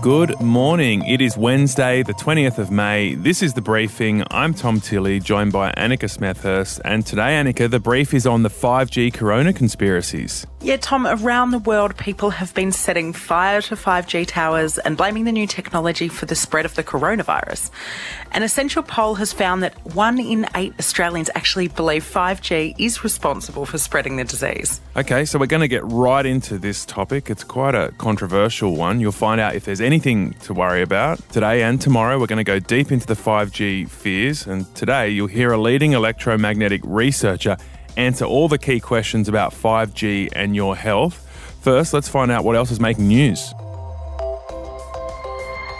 Good morning. It is Wednesday, the 20th of May. This is the briefing. I'm Tom Tilley, joined by Annika Smethurst. And today, Annika, the brief is on the 5G corona conspiracies. Yeah, Tom, around the world, people have been setting fire to 5G towers and blaming the new technology for the spread of the coronavirus. An essential poll has found that one in eight Australians actually believe 5G is responsible for spreading the disease. Okay, so we're going to get right into this topic. It's quite a controversial one. You'll find out if there's anything to worry about. Today and tomorrow, we're going to go deep into the 5G fears. And today, you'll hear a leading electromagnetic researcher answer all the key questions about 5G and your health. First, let's find out what else is making news.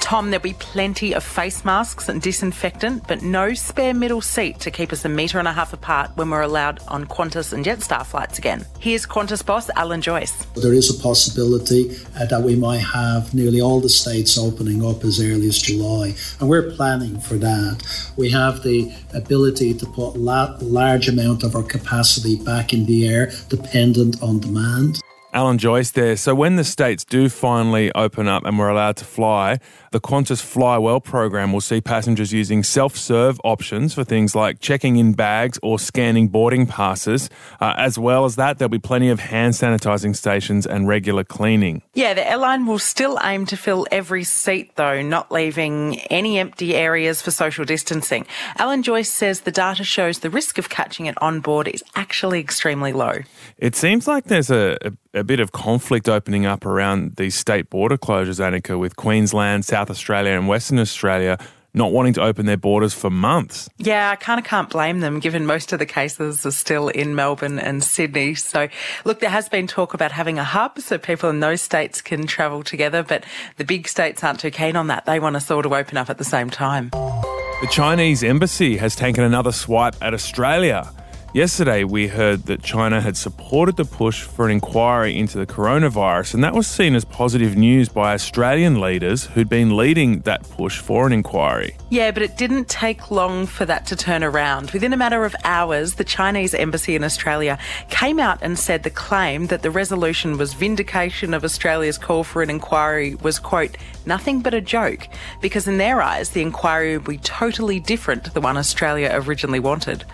Tom, there'll be plenty of face masks and disinfectant, but no spare middle seat to keep us a metre and a half apart when we're allowed on Qantas and Jetstar flights again. Here's Qantas boss Alan Joyce. There is a possibility uh, that we might have nearly all the states opening up as early as July, and we're planning for that. We have the ability to put la- large amount of our capacity back in the air, dependent on demand. Alan Joyce there. So, when the states do finally open up and we're allowed to fly, the Qantas Fly Well program will see passengers using self serve options for things like checking in bags or scanning boarding passes. Uh, as well as that, there'll be plenty of hand sanitising stations and regular cleaning. Yeah, the airline will still aim to fill every seat, though, not leaving any empty areas for social distancing. Alan Joyce says the data shows the risk of catching it on board is actually extremely low. It seems like there's a, a a bit of conflict opening up around these state border closures, Annika, with Queensland, South Australia, and Western Australia not wanting to open their borders for months. Yeah, I kind of can't blame them given most of the cases are still in Melbourne and Sydney. So, look, there has been talk about having a hub so people in those states can travel together, but the big states aren't too keen on that. They want us all to open up at the same time. The Chinese embassy has taken another swipe at Australia. Yesterday, we heard that China had supported the push for an inquiry into the coronavirus, and that was seen as positive news by Australian leaders who'd been leading that push for an inquiry. Yeah, but it didn't take long for that to turn around. Within a matter of hours, the Chinese embassy in Australia came out and said the claim that the resolution was vindication of Australia's call for an inquiry was, quote, nothing but a joke, because in their eyes, the inquiry would be totally different to the one Australia originally wanted.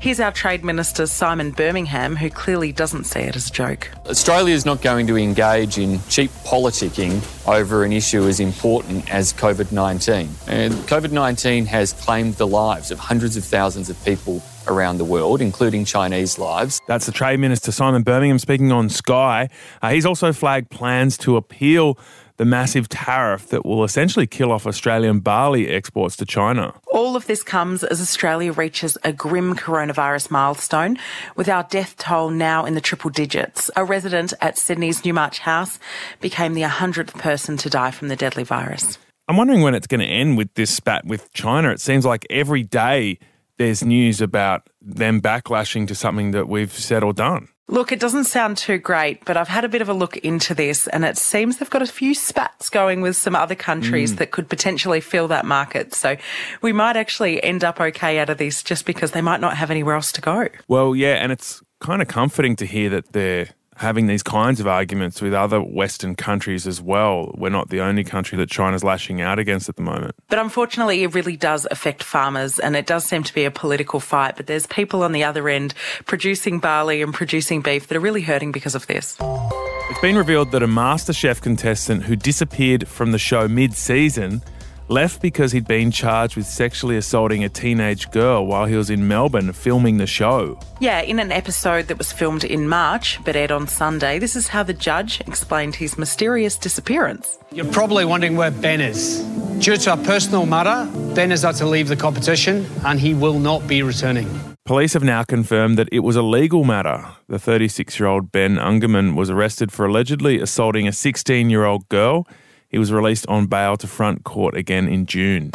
Here's our trade Trade Minister Simon Birmingham, who clearly doesn't see it as a joke. Australia is not going to engage in cheap politicking over an issue as important as COVID 19. And COVID 19 has claimed the lives of hundreds of thousands of people around the world, including Chinese lives. That's the Trade Minister Simon Birmingham speaking on Sky. Uh, he's also flagged plans to appeal the massive tariff that will essentially kill off Australian barley exports to China. All of this comes as Australia reaches a grim coronavirus milestone, with our death toll now in the triple digits. A resident at Sydney's Newmarch House became the 100th person to die from the deadly virus. I'm wondering when it's going to end with this spat with China. It seems like every day there's news about them backlashing to something that we've said or done. Look, it doesn't sound too great, but I've had a bit of a look into this and it seems they've got a few spats going with some other countries mm. that could potentially fill that market. So we might actually end up okay out of this just because they might not have anywhere else to go. Well, yeah, and it's kind of comforting to hear that they're having these kinds of arguments with other Western countries as well. We're not the only country that China's lashing out against at the moment. But unfortunately, it really does affect farmers and it does seem to be a political fight. But there's people on the other end producing barley and producing beef that are really hurting because of this. It's been revealed that a MasterChef contestant who disappeared from the show mid season left because he'd been charged with sexually assaulting a teenage girl while he was in Melbourne filming the show. Yeah, in an episode that was filmed in March but aired on Sunday, this is how the judge explained his mysterious disappearance. You're probably wondering where Ben is. Due to a personal matter, Ben has had to leave the competition and he will not be returning. Police have now confirmed that it was a legal matter. The 36 year old Ben Ungermann was arrested for allegedly assaulting a 16 year old girl. He was released on bail to front court again in June.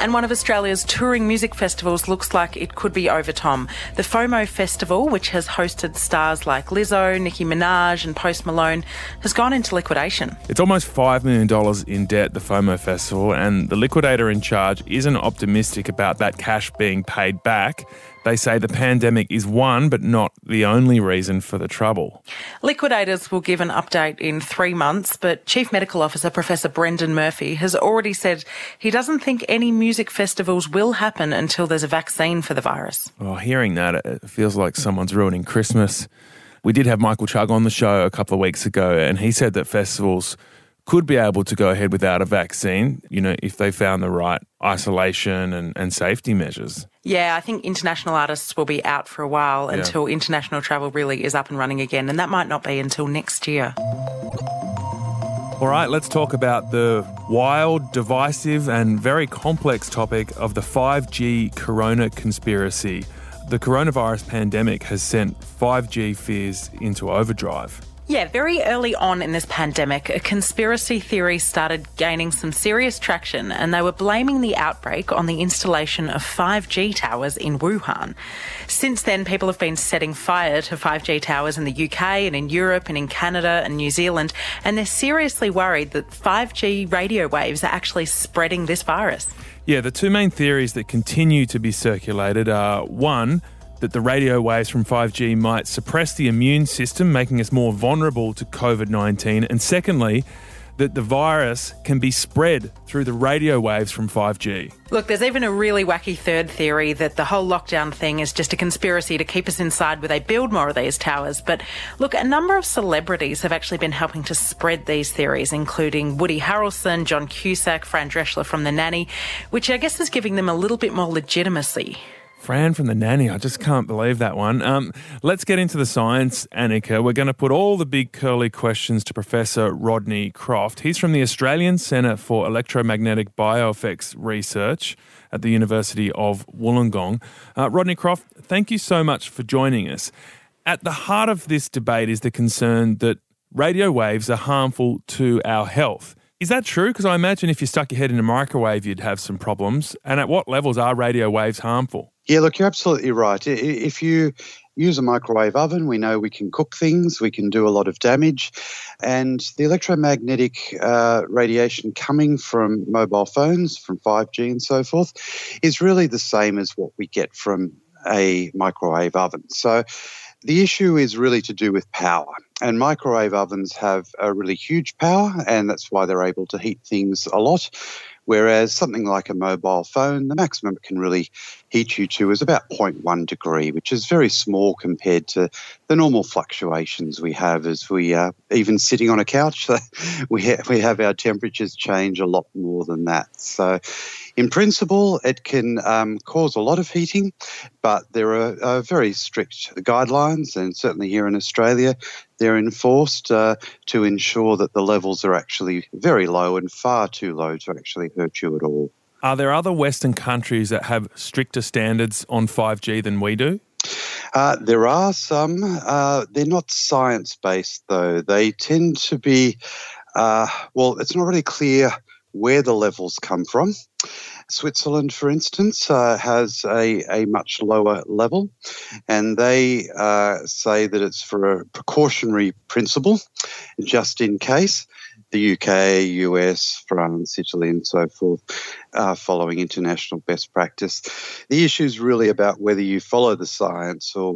And one of Australia's touring music festivals looks like it could be over, Tom. The FOMO Festival, which has hosted stars like Lizzo, Nicki Minaj, and Post Malone, has gone into liquidation. It's almost $5 million in debt, the FOMO Festival, and the liquidator in charge isn't optimistic about that cash being paid back They say the pandemic is one, but not the only reason for the trouble. Liquidators will give an update in three months, but Chief Medical Officer Professor Brendan Murphy has already said he doesn't think any music festivals will happen until there's a vaccine for the virus. Oh, hearing that, it feels like someone's ruining Christmas. We did have Michael Chugg on the show a couple of weeks ago, and he said that festivals could be able to go ahead without a vaccine, you know, if they found the right isolation and, and safety measures. Yeah, I think international artists will be out for a while yeah. until international travel really is up and running again, and that might not be until next year. All right, let's talk about the wild, divisive, and very complex topic of the 5G corona conspiracy. The coronavirus pandemic has sent 5G fears into overdrive. Yeah, very early on in this pandemic, a conspiracy theory started gaining some serious traction, and they were blaming the outbreak on the installation of 5G towers in Wuhan. Since then, people have been setting fire to 5G towers in the UK and in Europe and in Canada and New Zealand, and they're seriously worried that 5G radio waves are actually spreading this virus. Yeah, the two main theories that continue to be circulated are one, that the radio waves from 5G might suppress the immune system, making us more vulnerable to COVID 19. And secondly, that the virus can be spread through the radio waves from 5G. Look, there's even a really wacky third theory that the whole lockdown thing is just a conspiracy to keep us inside where they build more of these towers. But look, a number of celebrities have actually been helping to spread these theories, including Woody Harrelson, John Cusack, Fran Drescher from The Nanny, which I guess is giving them a little bit more legitimacy. Fran from the nanny. I just can't believe that one. Um, let's get into the science, Annika. We're going to put all the big curly questions to Professor Rodney Croft. He's from the Australian Centre for Electromagnetic Bioeffects Research at the University of Wollongong. Uh, Rodney Croft, thank you so much for joining us. At the heart of this debate is the concern that radio waves are harmful to our health. Is that true? Because I imagine if you stuck your head in a microwave, you'd have some problems. And at what levels are radio waves harmful? Yeah, look, you're absolutely right. If you use a microwave oven, we know we can cook things, we can do a lot of damage. And the electromagnetic uh, radiation coming from mobile phones, from 5G and so forth, is really the same as what we get from a microwave oven. So the issue is really to do with power. And microwave ovens have a really huge power, and that's why they're able to heat things a lot. Whereas something like a mobile phone, the maximum it can really heat you to is about 0.1 degree, which is very small compared to the normal fluctuations we have as we uh, even sitting on a couch. we, ha- we have our temperatures change a lot more than that. So in principle, it can um, cause a lot of heating, but there are uh, very strict guidelines, and certainly here in Australia, they're enforced uh, to ensure that the levels are actually very low and far too low to actually hurt you at all. Are there other Western countries that have stricter standards on 5G than we do? Uh, there are some. Uh, they're not science based, though. They tend to be, uh, well, it's not really clear where the levels come from. Switzerland, for instance, uh, has a, a much lower level, and they uh, say that it's for a precautionary principle, just in case. The UK, US, France, Italy, and so forth are following international best practice. The issue is really about whether you follow the science or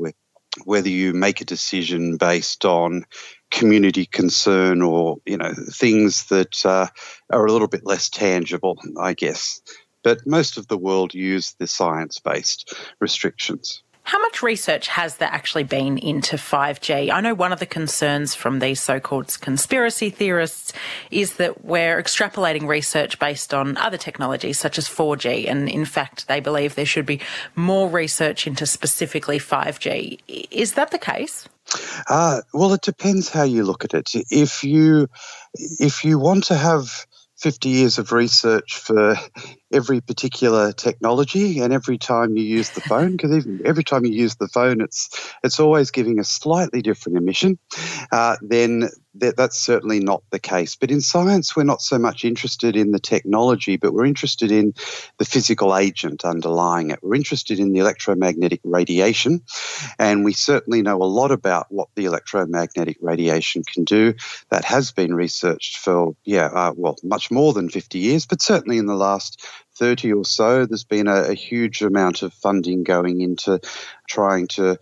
whether you make a decision based on community concern or you know things that uh, are a little bit less tangible, I guess. But most of the world use the science based restrictions. How much research has there actually been into 5G? I know one of the concerns from these so called conspiracy theorists is that we're extrapolating research based on other technologies such as 4G. And in fact, they believe there should be more research into specifically 5G. Is that the case? Uh, well, it depends how you look at it. If you if you want to have 50 years of research for every particular technology and every time you use the phone because even every time you use the phone it's it's always giving a slightly different emission uh, then that, that's certainly not the case. But in science we're not so much interested in the technology but we're interested in the physical agent underlying it. We're interested in the electromagnetic radiation and we certainly know a lot about what the electromagnetic radiation can do. That has been researched for yeah uh, well much more than 50 years but certainly in the last 30 or so, there's been a, a huge amount of funding going into trying to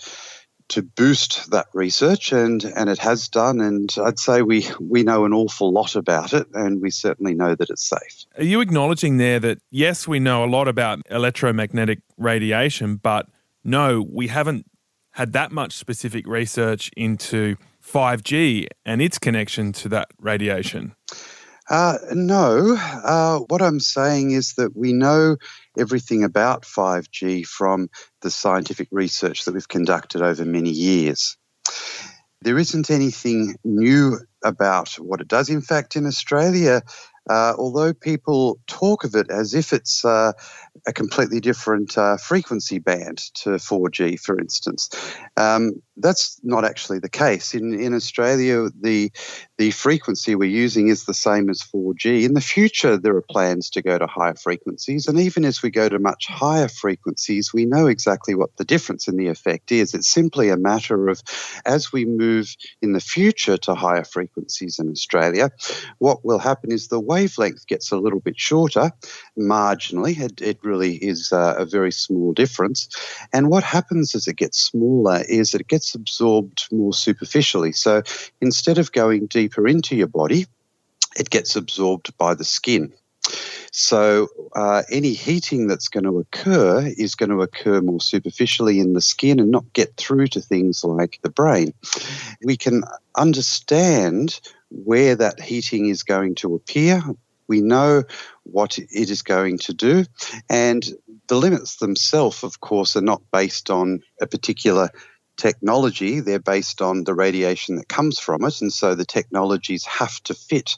to boost that research, and, and it has done. And I'd say we, we know an awful lot about it, and we certainly know that it's safe. Are you acknowledging there that, yes, we know a lot about electromagnetic radiation, but no, we haven't had that much specific research into 5G and its connection to that radiation? Uh, no. Uh, what I'm saying is that we know everything about 5G from the scientific research that we've conducted over many years. There isn't anything new about what it does. In fact, in Australia, uh, although people talk of it as if it's uh, a completely different uh, frequency band to 4G, for instance, um, that's not actually the case. In in Australia, the the frequency we're using is the same as 4G. In the future, there are plans to go to higher frequencies, and even as we go to much higher frequencies, we know exactly what the difference in the effect is. It's simply a matter of as we move in the future to higher frequencies in Australia, what will happen is the wavelength gets a little bit shorter, marginally. It, it really is uh, a very small difference, and what happens as it gets smaller is that it gets absorbed more superficially. So instead of going deeper into your body, it gets absorbed by the skin. So, uh, any heating that's going to occur is going to occur more superficially in the skin and not get through to things like the brain. We can understand where that heating is going to appear. We know what it is going to do. And the limits themselves, of course, are not based on a particular technology, they're based on the radiation that comes from it. And so the technologies have to fit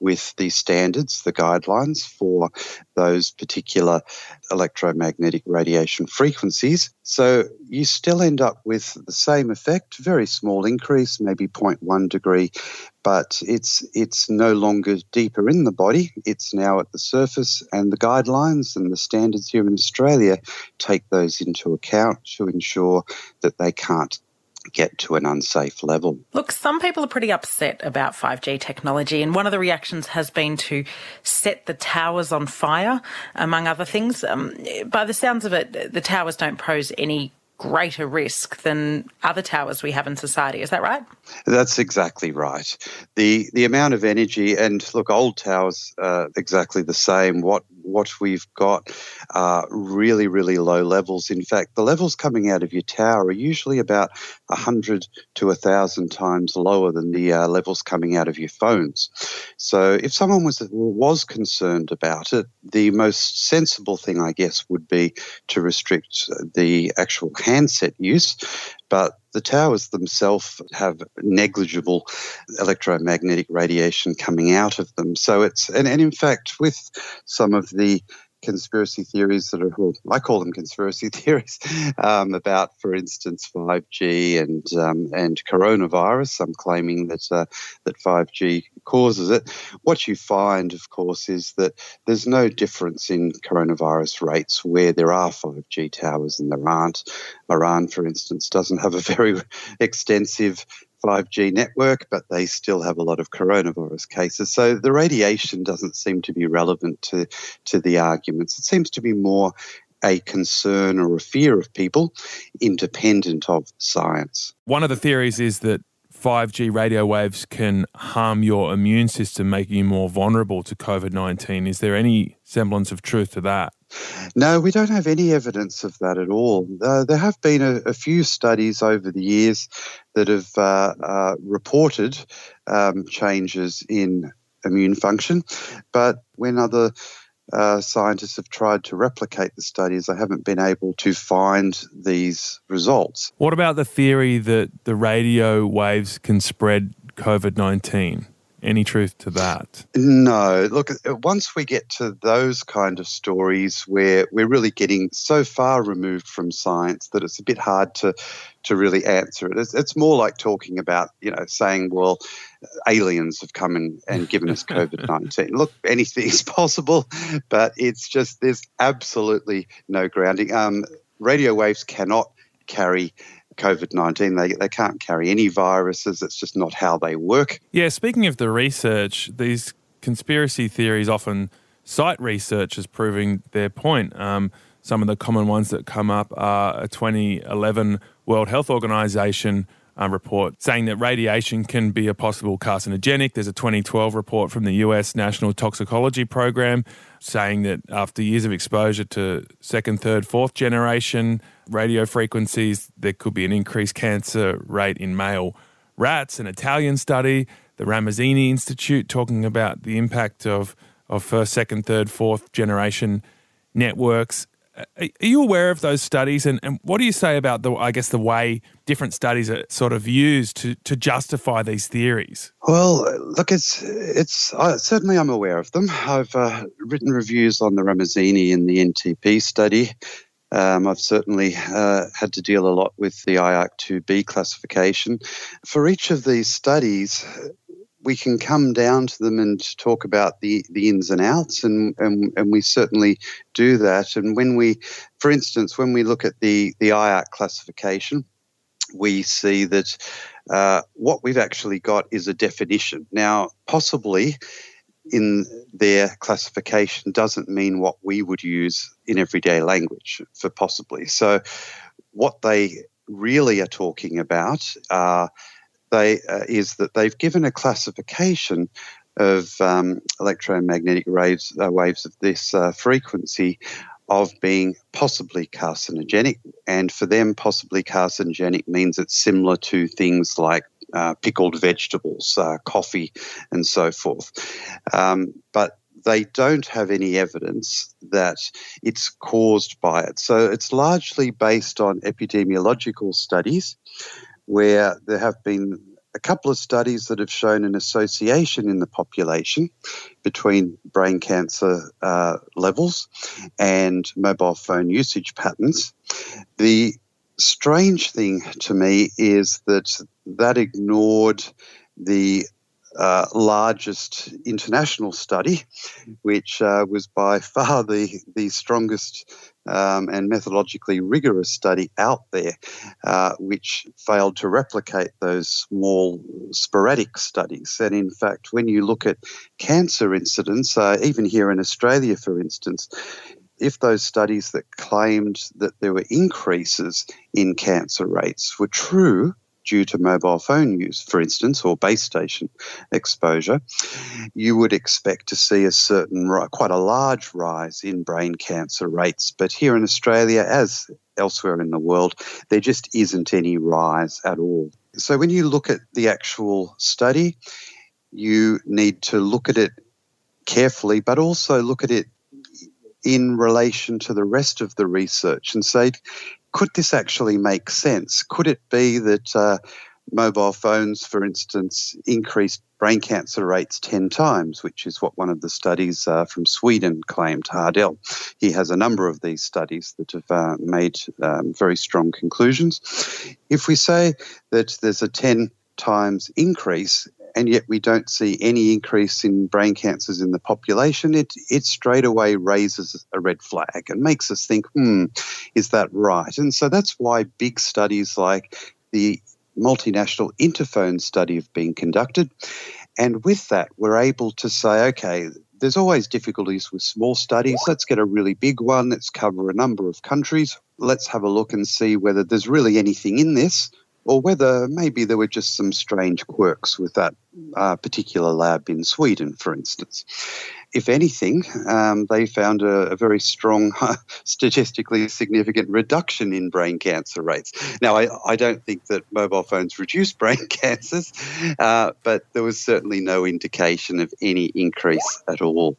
with the standards, the guidelines for those particular electromagnetic radiation frequencies. So you still end up with the same effect, very small increase, maybe 0.1 degree, but it's it's no longer deeper in the body. It's now at the surface, and the guidelines and the standards here in Australia take those into account to ensure that they can't get to an unsafe level. Look, some people are pretty upset about 5G technology, and one of the reactions has been to set the towers on fire, among other things. Um, by the sounds of it, the towers don't pose any greater risk than other towers we have in society. Is that right? That's exactly right. The the amount of energy and look, old towers are exactly the same. What what we've got are really, really low levels. In fact, the levels coming out of your tower are usually about 100 to 1,000 times lower than the uh, levels coming out of your phones. So if someone was, was concerned about it, the most sensible thing, I guess, would be to restrict the actual handset use. But the towers themselves have negligible electromagnetic radiation coming out of them. So it's, and, and in fact, with some of the conspiracy theories that are, well, I call them conspiracy theories um, about, for instance, 5G and um, and coronavirus. I'm claiming that uh, that 5G causes it. What you find, of course, is that there's no difference in coronavirus rates where there are 5G towers and there aren't. Iran, for instance, doesn't have a very extensive 5G network, but they still have a lot of coronavirus cases. So the radiation doesn't seem to be relevant to, to the arguments. It seems to be more a concern or a fear of people independent of science. One of the theories is that 5G radio waves can harm your immune system, making you more vulnerable to COVID 19. Is there any semblance of truth to that? No, we don't have any evidence of that at all. Uh, there have been a, a, few studies over the years that have uh, uh, reported um, changes in immune function, but when other uh, scientists have tried to replicate the studies, I haven't been able to find these results. What about the theory that the radio waves can spread COVID 19? Any truth to that? No. Look, once we get to those kind of stories where we're really getting so far removed from science that it's a bit hard to, to really answer it. It's, it's more like talking about, you know, saying, well, aliens have come in and given us COVID 19. Look, anything is possible, but it's just, there's absolutely no grounding. Um, radio waves cannot carry COVID 19. They, they can't carry any viruses. It's just not how they work. Yeah, speaking of the research, these conspiracy theories often site researchers proving their point. Um, some of the common ones that come up are a 2011 World Health Organization uh, report saying that radiation can be a possible carcinogenic. There's a 2012 report from the US National Toxicology Program saying that after years of exposure to second, third, fourth generation radio frequencies, there could be an increased cancer rate in male rats. An Italian study, the Ramazzini Institute, talking about the impact of, of first, second, third, fourth generation networks are you aware of those studies, and, and what do you say about the, I guess, the way different studies are sort of used to, to justify these theories? Well, look, it's it's uh, certainly I'm aware of them. I've uh, written reviews on the Ramazzini and the NTP study. Um, I've certainly uh, had to deal a lot with the IARC2B classification. For each of these studies, we can come down to them and talk about the, the ins and outs, and, and, and we certainly do that. And when we, for instance, when we look at the, the IARC classification, we see that uh, what we've actually got is a definition. Now, possibly in their classification doesn't mean what we would use in everyday language for possibly. So, what they really are talking about are they uh, is that they've given a classification of um, electromagnetic waves, uh, waves of this uh, frequency of being possibly carcinogenic. And for them, possibly carcinogenic means it's similar to things like uh, pickled vegetables, uh, coffee, and so forth. Um, but they don't have any evidence that it's caused by it. So it's largely based on epidemiological studies where there have been a couple of studies that have shown an association in the population between brain cancer uh, levels and mobile phone usage patterns. The strange thing to me is that that ignored the uh, largest international study, which uh, was by far the, the strongest um, and methodologically rigorous study out there, uh, which failed to replicate those small sporadic studies. And in fact, when you look at cancer incidence, uh, even here in Australia, for instance, if those studies that claimed that there were increases in cancer rates were true, due to mobile phone use, for instance, or base station exposure, you would expect to see a certain, quite a large rise in brain cancer rates. But here in Australia, as elsewhere in the world, there just isn't any rise at all. So when you look at the actual study, you need to look at it carefully, but also look at it in relation to the rest of the research and say, could this actually make sense? Could it be that uh, mobile phones, for instance, increased brain cancer rates 10 times, which is what one of the studies uh, from Sweden claimed, Hardell. He has a number of these studies that have uh, made um, very strong conclusions. If we say that there's a 10 times increase and yet we don't see any increase in brain cancers in the population, it, it straight away raises a red flag and makes us think, hmm, is that right? And so that's why big studies like the multinational interphone study have been conducted. And with that, we're able to say, okay, there's always difficulties with small studies. Let's get a really big one. Let's cover a number of countries. Let's have a look and see whether there's really anything in this or whether maybe there were just some strange quirks with that uh, particular lab in Sweden, for instance. If anything, um, they found a, a very strong, statistically significant reduction in brain cancer rates. Now, I, I don't think that mobile phones reduce brain cancers, uh, but there was certainly no indication of any increase at all.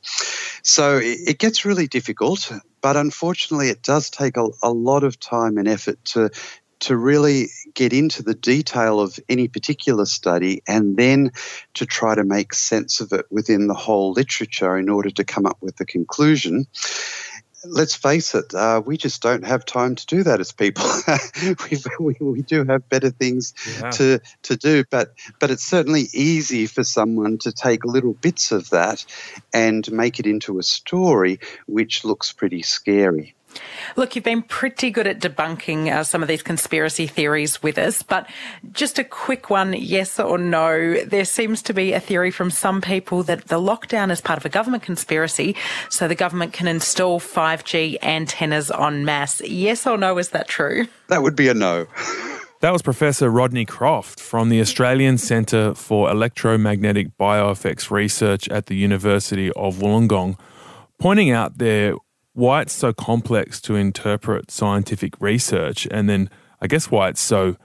So it, it gets really difficult, but unfortunately, it does take a, a lot of time and effort to to really get into the detail of any particular study and then to try to make sense of it within the whole literature in order to come up with the conclusion. Let's face it, uh, we just don't have time to do that as people. we, we, do have better things yeah. to, to do, but, but it's certainly easy for someone to take little bits of that and make it into a story which looks pretty scary. Look, you've been pretty good at debunking uh, some of these conspiracy theories with us, but just a quick one yes or no. There seems to be a theory from some people that the lockdown is part of a government conspiracy, so the government can install 5G antennas en masse. Yes or no, is that true? That would be a no. That was Professor Rodney Croft from the Australian Centre for Electromagnetic Bioeffects Research at the University of Wollongong, pointing out there why it's so complex to interpret scientific research and then I guess why it's so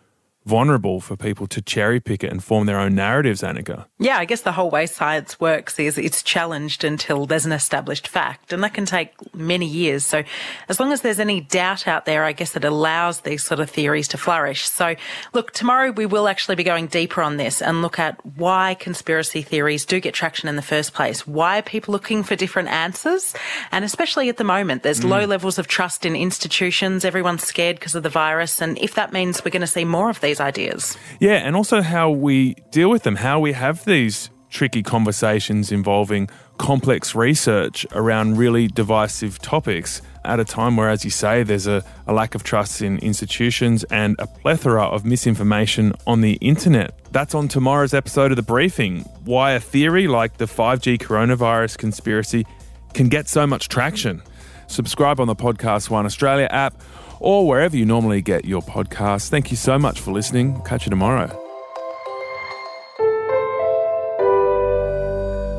vulnerable for people to cherry pick it and form their own narratives, Annika. Yeah, I guess the whole way science works is it's challenged until there's an established fact, and that can take many years. So, as long as there's any doubt out there, I guess it allows these sort of theories to flourish. So, look, tomorrow we will actually be going deeper on this and look at why conspiracy theories do get traction in the first place. Why are people looking for different answers? And especially at the moment, there's mm. low levels of trust in institutions. Everyone's scared because of the virus. And if that means we're going to see more of these these ideas. Yeah, and also how we deal with them, how we have these tricky conversations involving complex research around really divisive topics at a time where, as you say, there's a, a, lack of trust in institutions and a plethora of misinformation on the internet. That's on tomorrow's episode of The Briefing why a theory like the 5G coronavirus conspiracy can get so much traction. Subscribe on the Podcast One Australia app or wherever you normally get your podcasts. Thank you so much for listening. Catch you tomorrow.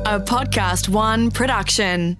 A Podcast One production.